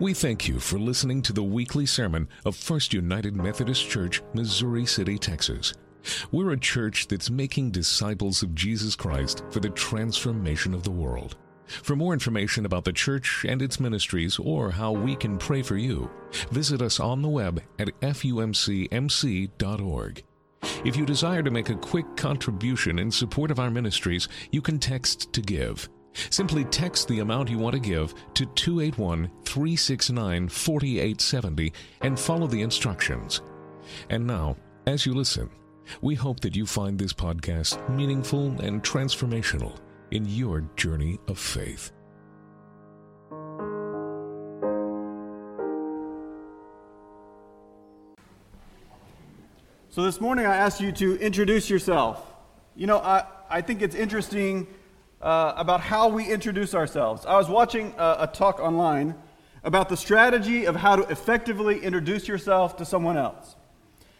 We thank you for listening to the weekly sermon of First United Methodist Church, Missouri City, Texas. We're a church that's making disciples of Jesus Christ for the transformation of the world. For more information about the church and its ministries or how we can pray for you, visit us on the web at fumcmc.org. If you desire to make a quick contribution in support of our ministries, you can text to give. Simply text the amount you want to give to 281 369 4870 and follow the instructions. And now, as you listen, we hope that you find this podcast meaningful and transformational in your journey of faith. So this morning I asked you to introduce yourself. You know, I, I think it's interesting uh, about how we introduce ourselves. I was watching a, a talk online about the strategy of how to effectively introduce yourself to someone else.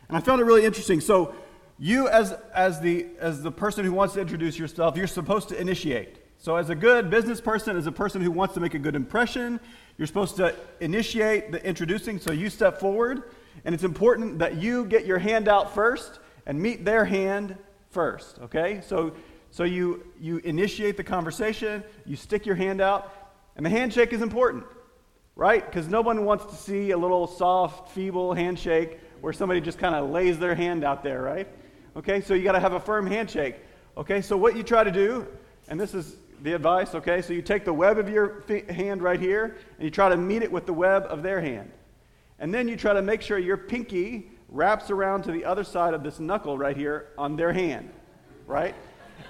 And I found it really interesting. So, you, as, as, the, as the person who wants to introduce yourself, you're supposed to initiate. So, as a good business person, as a person who wants to make a good impression, you're supposed to initiate the introducing. So, you step forward, and it's important that you get your hand out first and meet their hand first, okay? So, so you, you initiate the conversation, you stick your hand out, and the handshake is important, right? Because no one wants to see a little soft, feeble handshake where somebody just kind of lays their hand out there, right? Okay, so you got to have a firm handshake. Okay, so what you try to do, and this is the advice, okay, so you take the web of your hand right here and you try to meet it with the web of their hand. And then you try to make sure your pinky wraps around to the other side of this knuckle right here on their hand, right?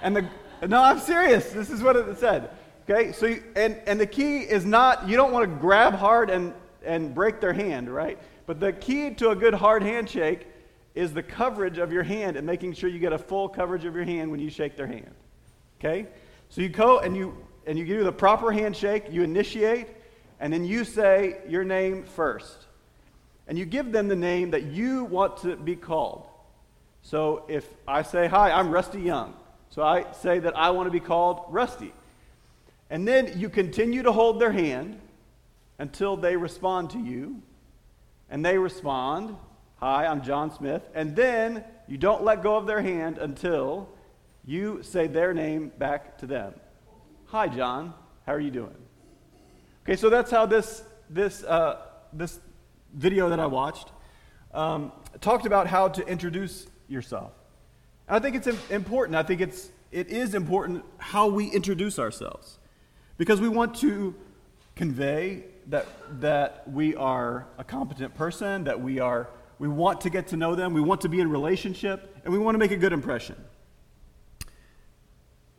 And the, no, I'm serious. This is what it said. Okay, so, you, and, and the key is not, you don't want to grab hard and, and break their hand, right? But the key to a good hard handshake is the coverage of your hand and making sure you get a full coverage of your hand when you shake their hand. Okay? So you go and you, and you do the proper handshake, you initiate, and then you say your name first. And you give them the name that you want to be called. So if I say, Hi, I'm Rusty Young. So I say that I want to be called Rusty. And then you continue to hold their hand until they respond to you. And they respond, Hi, I'm John Smith. And then you don't let go of their hand until you say their name back to them. Hi, John. How are you doing? Okay, so that's how this, this, uh, this video that I watched um, talked about how to introduce yourself. I think it's important. I think it's, it is important how we introduce ourselves because we want to convey that, that we are a competent person, that we, are, we want to get to know them, we want to be in relationship, and we want to make a good impression.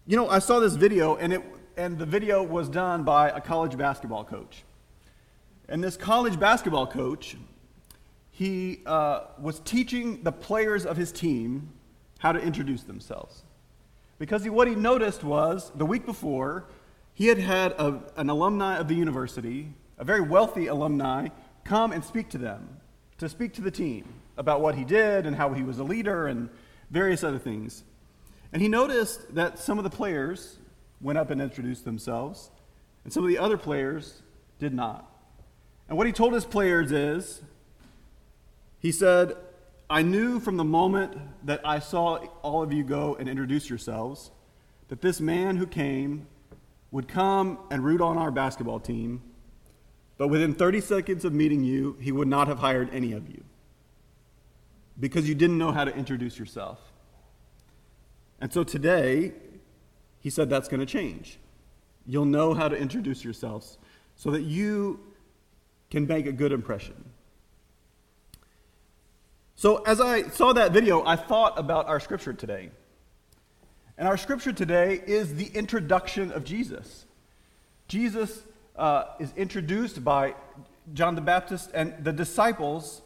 You know, I saw this video, and, it, and the video was done by a college basketball coach. And this college basketball coach, he uh, was teaching the players of his team how to introduce themselves. Because he, what he noticed was the week before, he had had a, an alumni of the university, a very wealthy alumni, come and speak to them, to speak to the team about what he did and how he was a leader and various other things. And he noticed that some of the players went up and introduced themselves, and some of the other players did not. And what he told his players is, he said, I knew from the moment that I saw all of you go and introduce yourselves that this man who came would come and root on our basketball team, but within 30 seconds of meeting you, he would not have hired any of you because you didn't know how to introduce yourself. And so today, he said that's going to change. You'll know how to introduce yourselves so that you can make a good impression. So, as I saw that video, I thought about our scripture today. And our scripture today is the introduction of Jesus. Jesus uh, is introduced by John the Baptist, and the disciples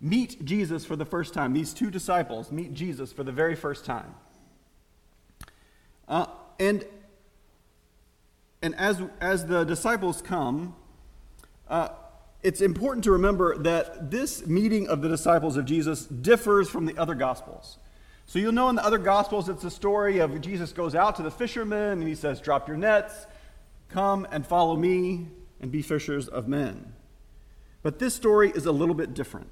meet Jesus for the first time. These two disciples meet Jesus for the very first time. Uh, and and as, as the disciples come, uh, it's important to remember that this meeting of the disciples of Jesus differs from the other gospels. So you'll know in the other gospels it's a story of Jesus goes out to the fishermen and he says, Drop your nets, come and follow me and be fishers of men. But this story is a little bit different.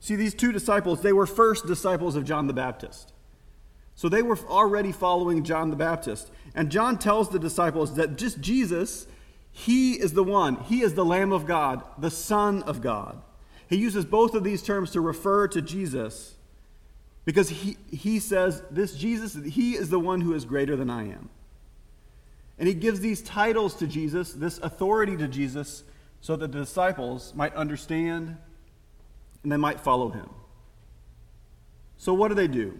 See, these two disciples, they were first disciples of John the Baptist. So they were already following John the Baptist. And John tells the disciples that just Jesus, he is the one. He is the Lamb of God, the Son of God. He uses both of these terms to refer to Jesus because he, he says, This Jesus, he is the one who is greater than I am. And he gives these titles to Jesus, this authority to Jesus, so that the disciples might understand and they might follow him. So, what do they do?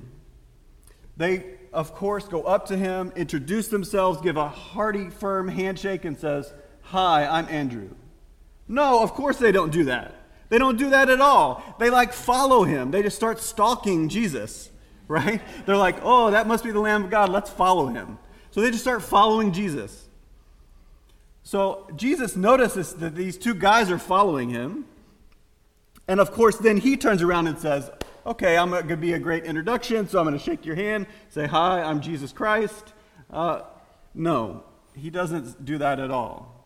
They, of course, go up to him, introduce themselves, give a hearty, firm handshake, and says, Hi, I'm Andrew. No, of course they don't do that. They don't do that at all. They like follow him. They just start stalking Jesus, right? They're like, oh, that must be the Lamb of God. Let's follow him. So they just start following Jesus. So Jesus notices that these two guys are following him. And of course, then he turns around and says, okay, I'm going to be a great introduction, so I'm going to shake your hand, say, hi, I'm Jesus Christ. Uh, no, he doesn't do that at all.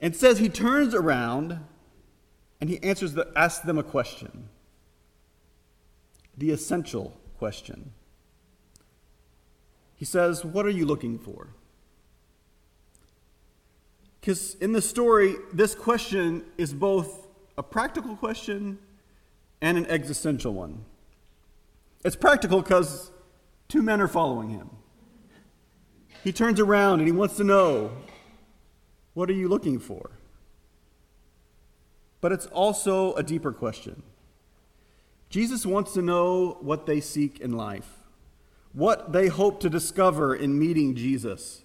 It says he turns around and he answers the, asks them a question, the essential question. He says, What are you looking for? Because in the story, this question is both a practical question and an existential one. It's practical because two men are following him. He turns around and he wants to know, What are you looking for? But it's also a deeper question. Jesus wants to know what they seek in life, what they hope to discover in meeting Jesus,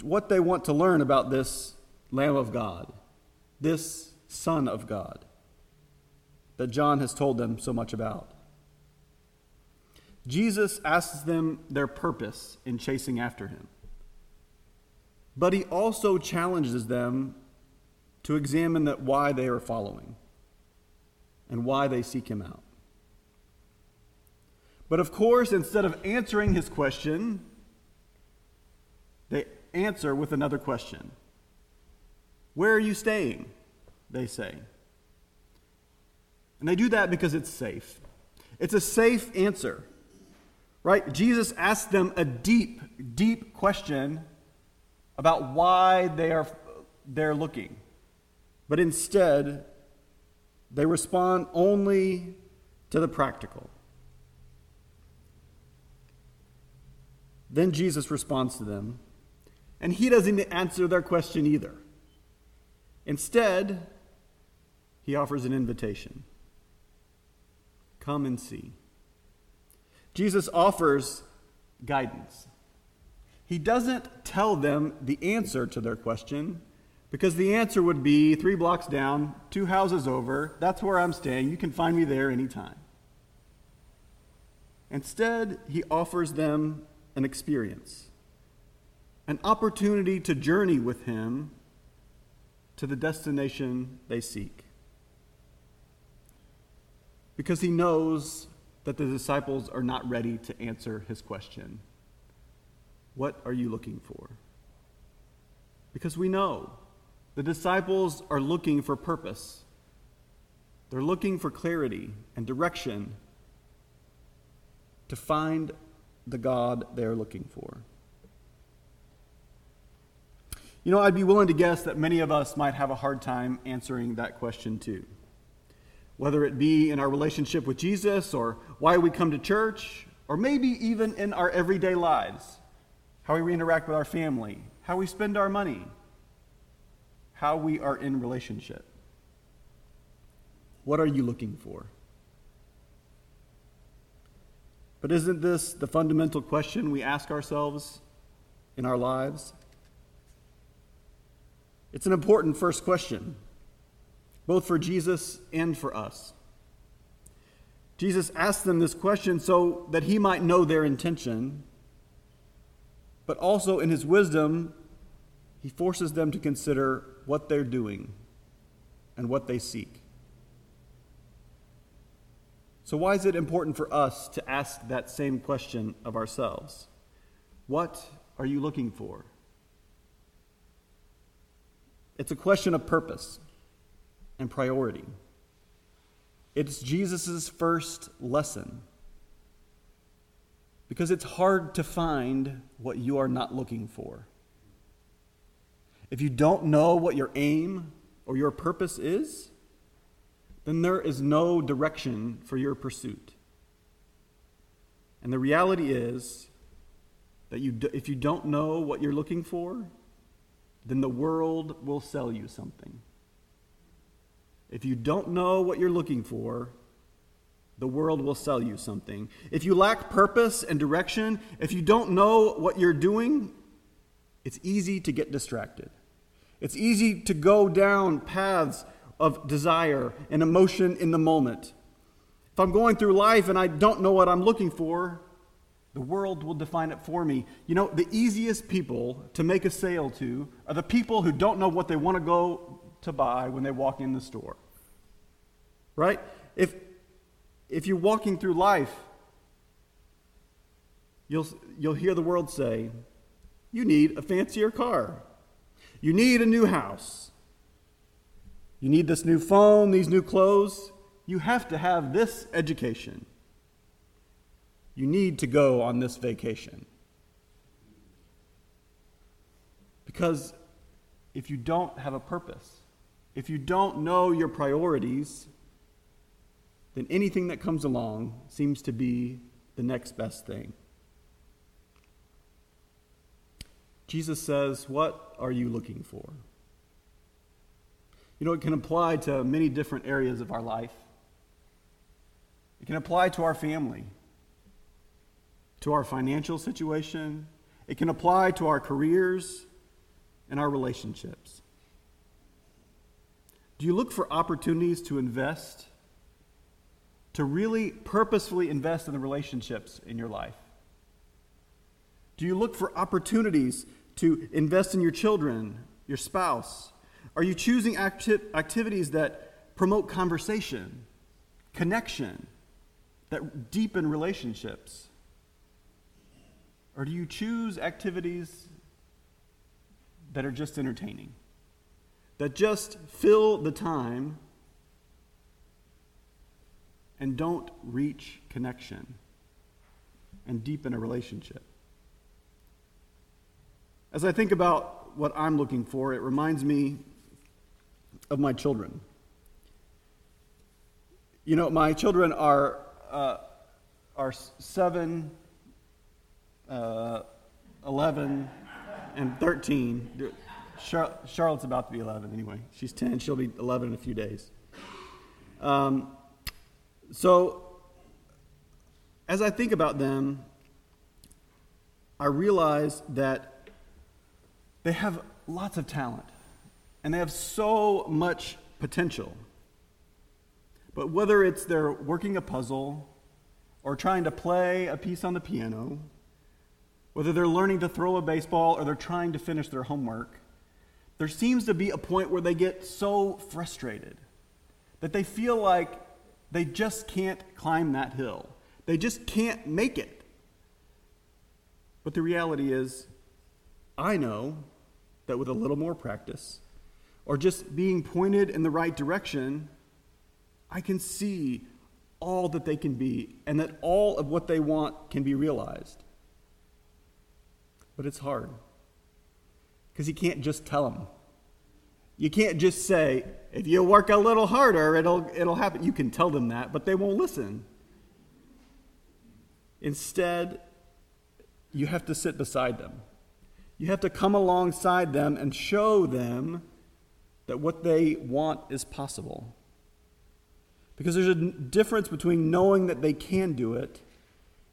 what they want to learn about this Lamb of God, this Son of God that John has told them so much about. Jesus asks them their purpose in chasing after him. But he also challenges them to examine that why they are following and why they seek him out. But of course, instead of answering his question, they answer with another question Where are you staying? They say. And they do that because it's safe. It's a safe answer, right? Jesus asked them a deep, deep question about why they are they're looking. But instead, they respond only to the practical. Then Jesus responds to them, and he doesn't answer their question either. Instead, he offers an invitation. Come and see. Jesus offers guidance. He doesn't tell them the answer to their question because the answer would be three blocks down, two houses over. That's where I'm staying. You can find me there anytime. Instead, he offers them an experience, an opportunity to journey with him to the destination they seek because he knows that the disciples are not ready to answer his question What are you looking for? Because we know the disciples are looking for purpose, they're looking for clarity and direction to find the God they're looking for. You know, I'd be willing to guess that many of us might have a hard time answering that question too whether it be in our relationship with Jesus or why we come to church, or maybe even in our everyday lives, how we interact with our family, how we spend our money, how we are in relationship. What are you looking for? But isn't this the fundamental question we ask ourselves in our lives? It's an important first question both for Jesus and for us. Jesus asked them this question so that he might know their intention, but also in his wisdom, he forces them to consider what they're doing and what they seek. So, why is it important for us to ask that same question of ourselves? What are you looking for? it's a question of purpose and priority. It's Jesus' first lesson. Because it's hard to find what you are not looking for. If you don't know what your aim or your purpose is, then there is no direction for your pursuit. And the reality is that you, if you don't know what you're looking for, then the world will sell you something. If you don't know what you're looking for, the world will sell you something. If you lack purpose and direction, if you don't know what you're doing, it's easy to get distracted. It's easy to go down paths of desire and emotion in the moment. If I'm going through life and I don't know what I'm looking for, the world will define it for me. You know, the easiest people to make a sale to are the people who don't know what they want to go to buy when they walk in the store. Right? If, if you're walking through life, you'll, you'll hear the world say, You need a fancier car. You need a new house. You need this new phone, these new clothes. You have to have this education. You need to go on this vacation. Because if you don't have a purpose, if you don't know your priorities, then anything that comes along seems to be the next best thing. Jesus says, What are you looking for? You know, it can apply to many different areas of our life. It can apply to our family, to our financial situation. It can apply to our careers and our relationships. Do you look for opportunities to invest, to really purposefully invest in the relationships in your life? Do you look for opportunities to invest in your children, your spouse? Are you choosing acti- activities that promote conversation, connection, that deepen relationships? Or do you choose activities that are just entertaining, that just fill the time and don't reach connection and deepen a relationship? As I think about what I'm looking for, it reminds me of my children. You know, my children are, uh, are seven, uh, 11, and 13. Char- Charlotte's about to be 11 anyway. She's 10. She'll be 11 in a few days. Um, so, as I think about them, I realize that they have lots of talent and they have so much potential. But whether it's they're working a puzzle or trying to play a piece on the piano, whether they're learning to throw a baseball or they're trying to finish their homework, there seems to be a point where they get so frustrated that they feel like they just can't climb that hill. They just can't make it. But the reality is, I know that with a little more practice, or just being pointed in the right direction, I can see all that they can be and that all of what they want can be realized. But it's hard because you can't just tell them. You can't just say, if you work a little harder, it'll, it'll happen. You can tell them that, but they won't listen. Instead, you have to sit beside them. You have to come alongside them and show them that what they want is possible. Because there's a difference between knowing that they can do it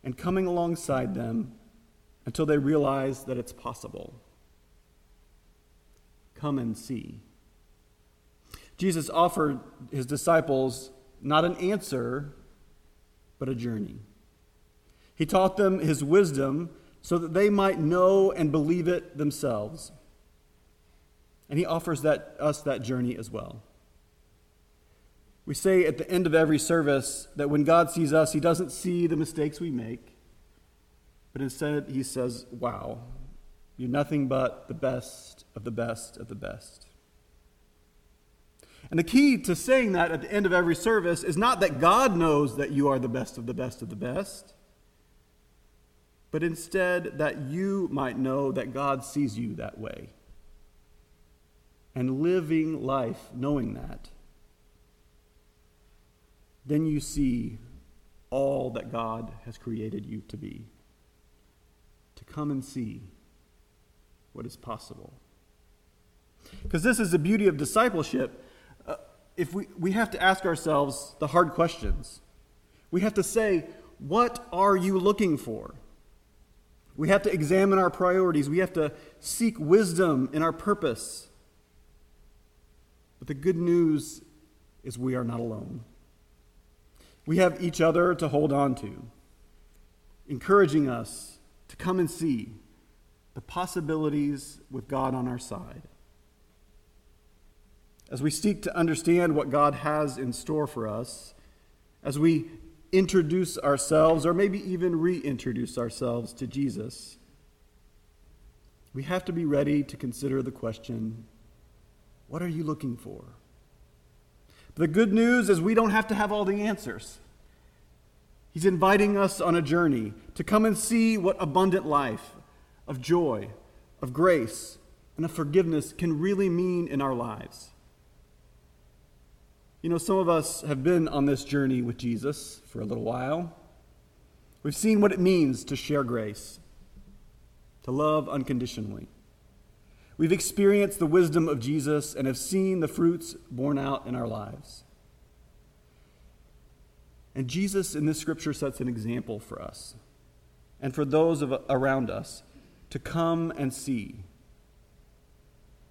and coming alongside them until they realize that it's possible. Come and see. Jesus offered his disciples not an answer, but a journey. He taught them his wisdom so that they might know and believe it themselves. And he offers that, us that journey as well. We say at the end of every service that when God sees us, he doesn't see the mistakes we make, but instead he says, Wow, you're nothing but the best of the best of the best. And the key to saying that at the end of every service is not that God knows that you are the best of the best of the best, but instead that you might know that God sees you that way. And living life knowing that, then you see all that God has created you to be. To come and see what is possible. Because this is the beauty of discipleship. If we, we have to ask ourselves the hard questions, we have to say, What are you looking for? We have to examine our priorities. We have to seek wisdom in our purpose. But the good news is we are not alone. We have each other to hold on to, encouraging us to come and see the possibilities with God on our side. As we seek to understand what God has in store for us, as we introduce ourselves, or maybe even reintroduce ourselves to Jesus, we have to be ready to consider the question what are you looking for? The good news is we don't have to have all the answers. He's inviting us on a journey to come and see what abundant life of joy, of grace, and of forgiveness can really mean in our lives. You know, some of us have been on this journey with Jesus for a little while. We've seen what it means to share grace, to love unconditionally. We've experienced the wisdom of Jesus and have seen the fruits borne out in our lives. And Jesus in this scripture sets an example for us and for those of, around us to come and see.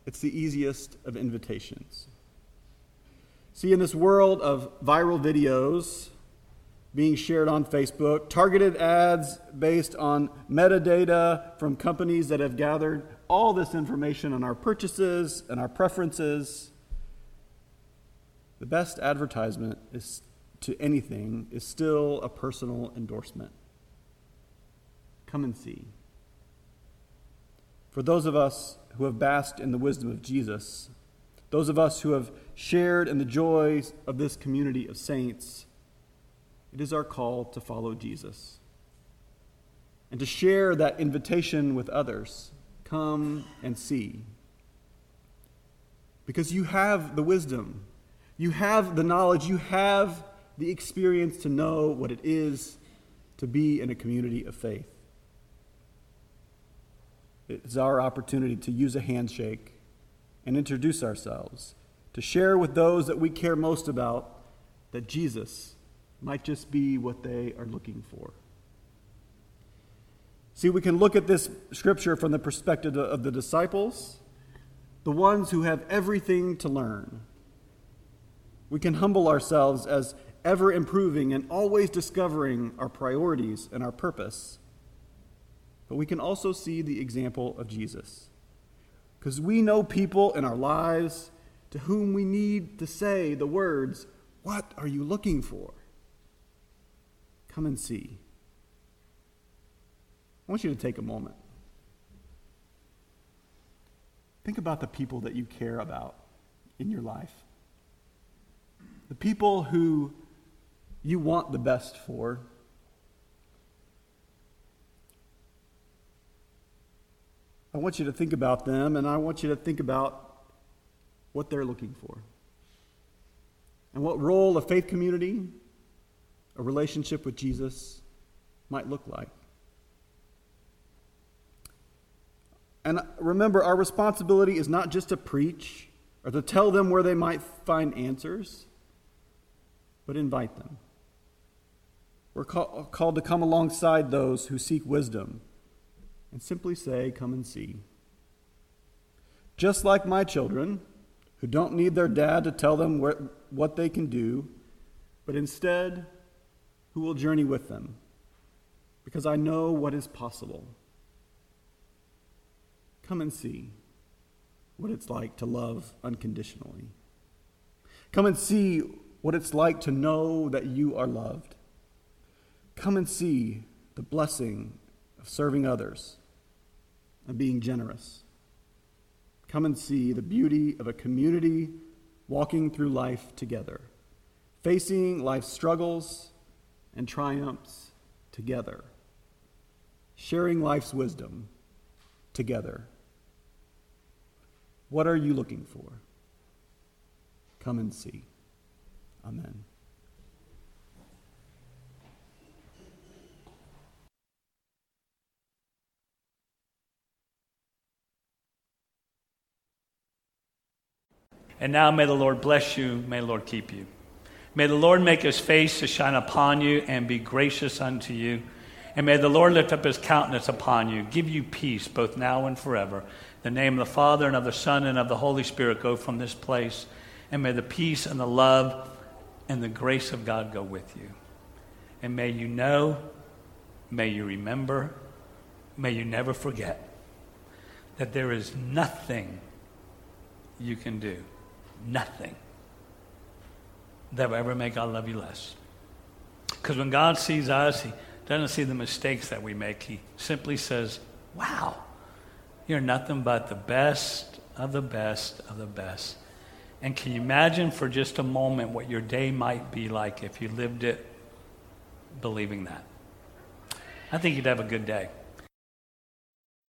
It's the easiest of invitations. See, in this world of viral videos being shared on Facebook, targeted ads based on metadata from companies that have gathered all this information on our purchases and our preferences, the best advertisement is to anything is still a personal endorsement. Come and see. For those of us who have basked in the wisdom of Jesus, those of us who have shared in the joys of this community of saints, it is our call to follow Jesus and to share that invitation with others. Come and see. Because you have the wisdom, you have the knowledge, you have the experience to know what it is to be in a community of faith. It's our opportunity to use a handshake and introduce ourselves, to share with those that we care most about that Jesus might just be what they are looking for. See, we can look at this scripture from the perspective of the disciples, the ones who have everything to learn. We can humble ourselves as ever improving and always discovering our priorities and our purpose. But we can also see the example of Jesus because we know people in our lives to whom we need to say the words, What are you looking for? Come and see. I want you to take a moment. Think about the people that you care about in your life. The people who you want the best for. I want you to think about them, and I want you to think about what they're looking for. And what role a faith community, a relationship with Jesus, might look like. And remember, our responsibility is not just to preach or to tell them where they might find answers, but invite them. We're call, called to come alongside those who seek wisdom and simply say, Come and see. Just like my children, who don't need their dad to tell them what they can do, but instead, who will journey with them, because I know what is possible. Come and see what it's like to love unconditionally. Come and see what it's like to know that you are loved. Come and see the blessing of serving others and being generous. Come and see the beauty of a community walking through life together, facing life's struggles and triumphs together, sharing life's wisdom together. What are you looking for? Come and see. Amen. And now may the Lord bless you, may the Lord keep you. May the Lord make his face to shine upon you and be gracious unto you. And may the Lord lift up his countenance upon you, give you peace both now and forever. The name of the Father and of the Son and of the Holy Spirit go from this place. And may the peace and the love and the grace of God go with you. And may you know, may you remember, may you never forget that there is nothing you can do nothing that will ever make God love you less. Because when God sees us, He doesn't see the mistakes that we make. He simply says, Wow, you're nothing but the best of the best of the best. And can you imagine for just a moment what your day might be like if you lived it believing that? I think you'd have a good day.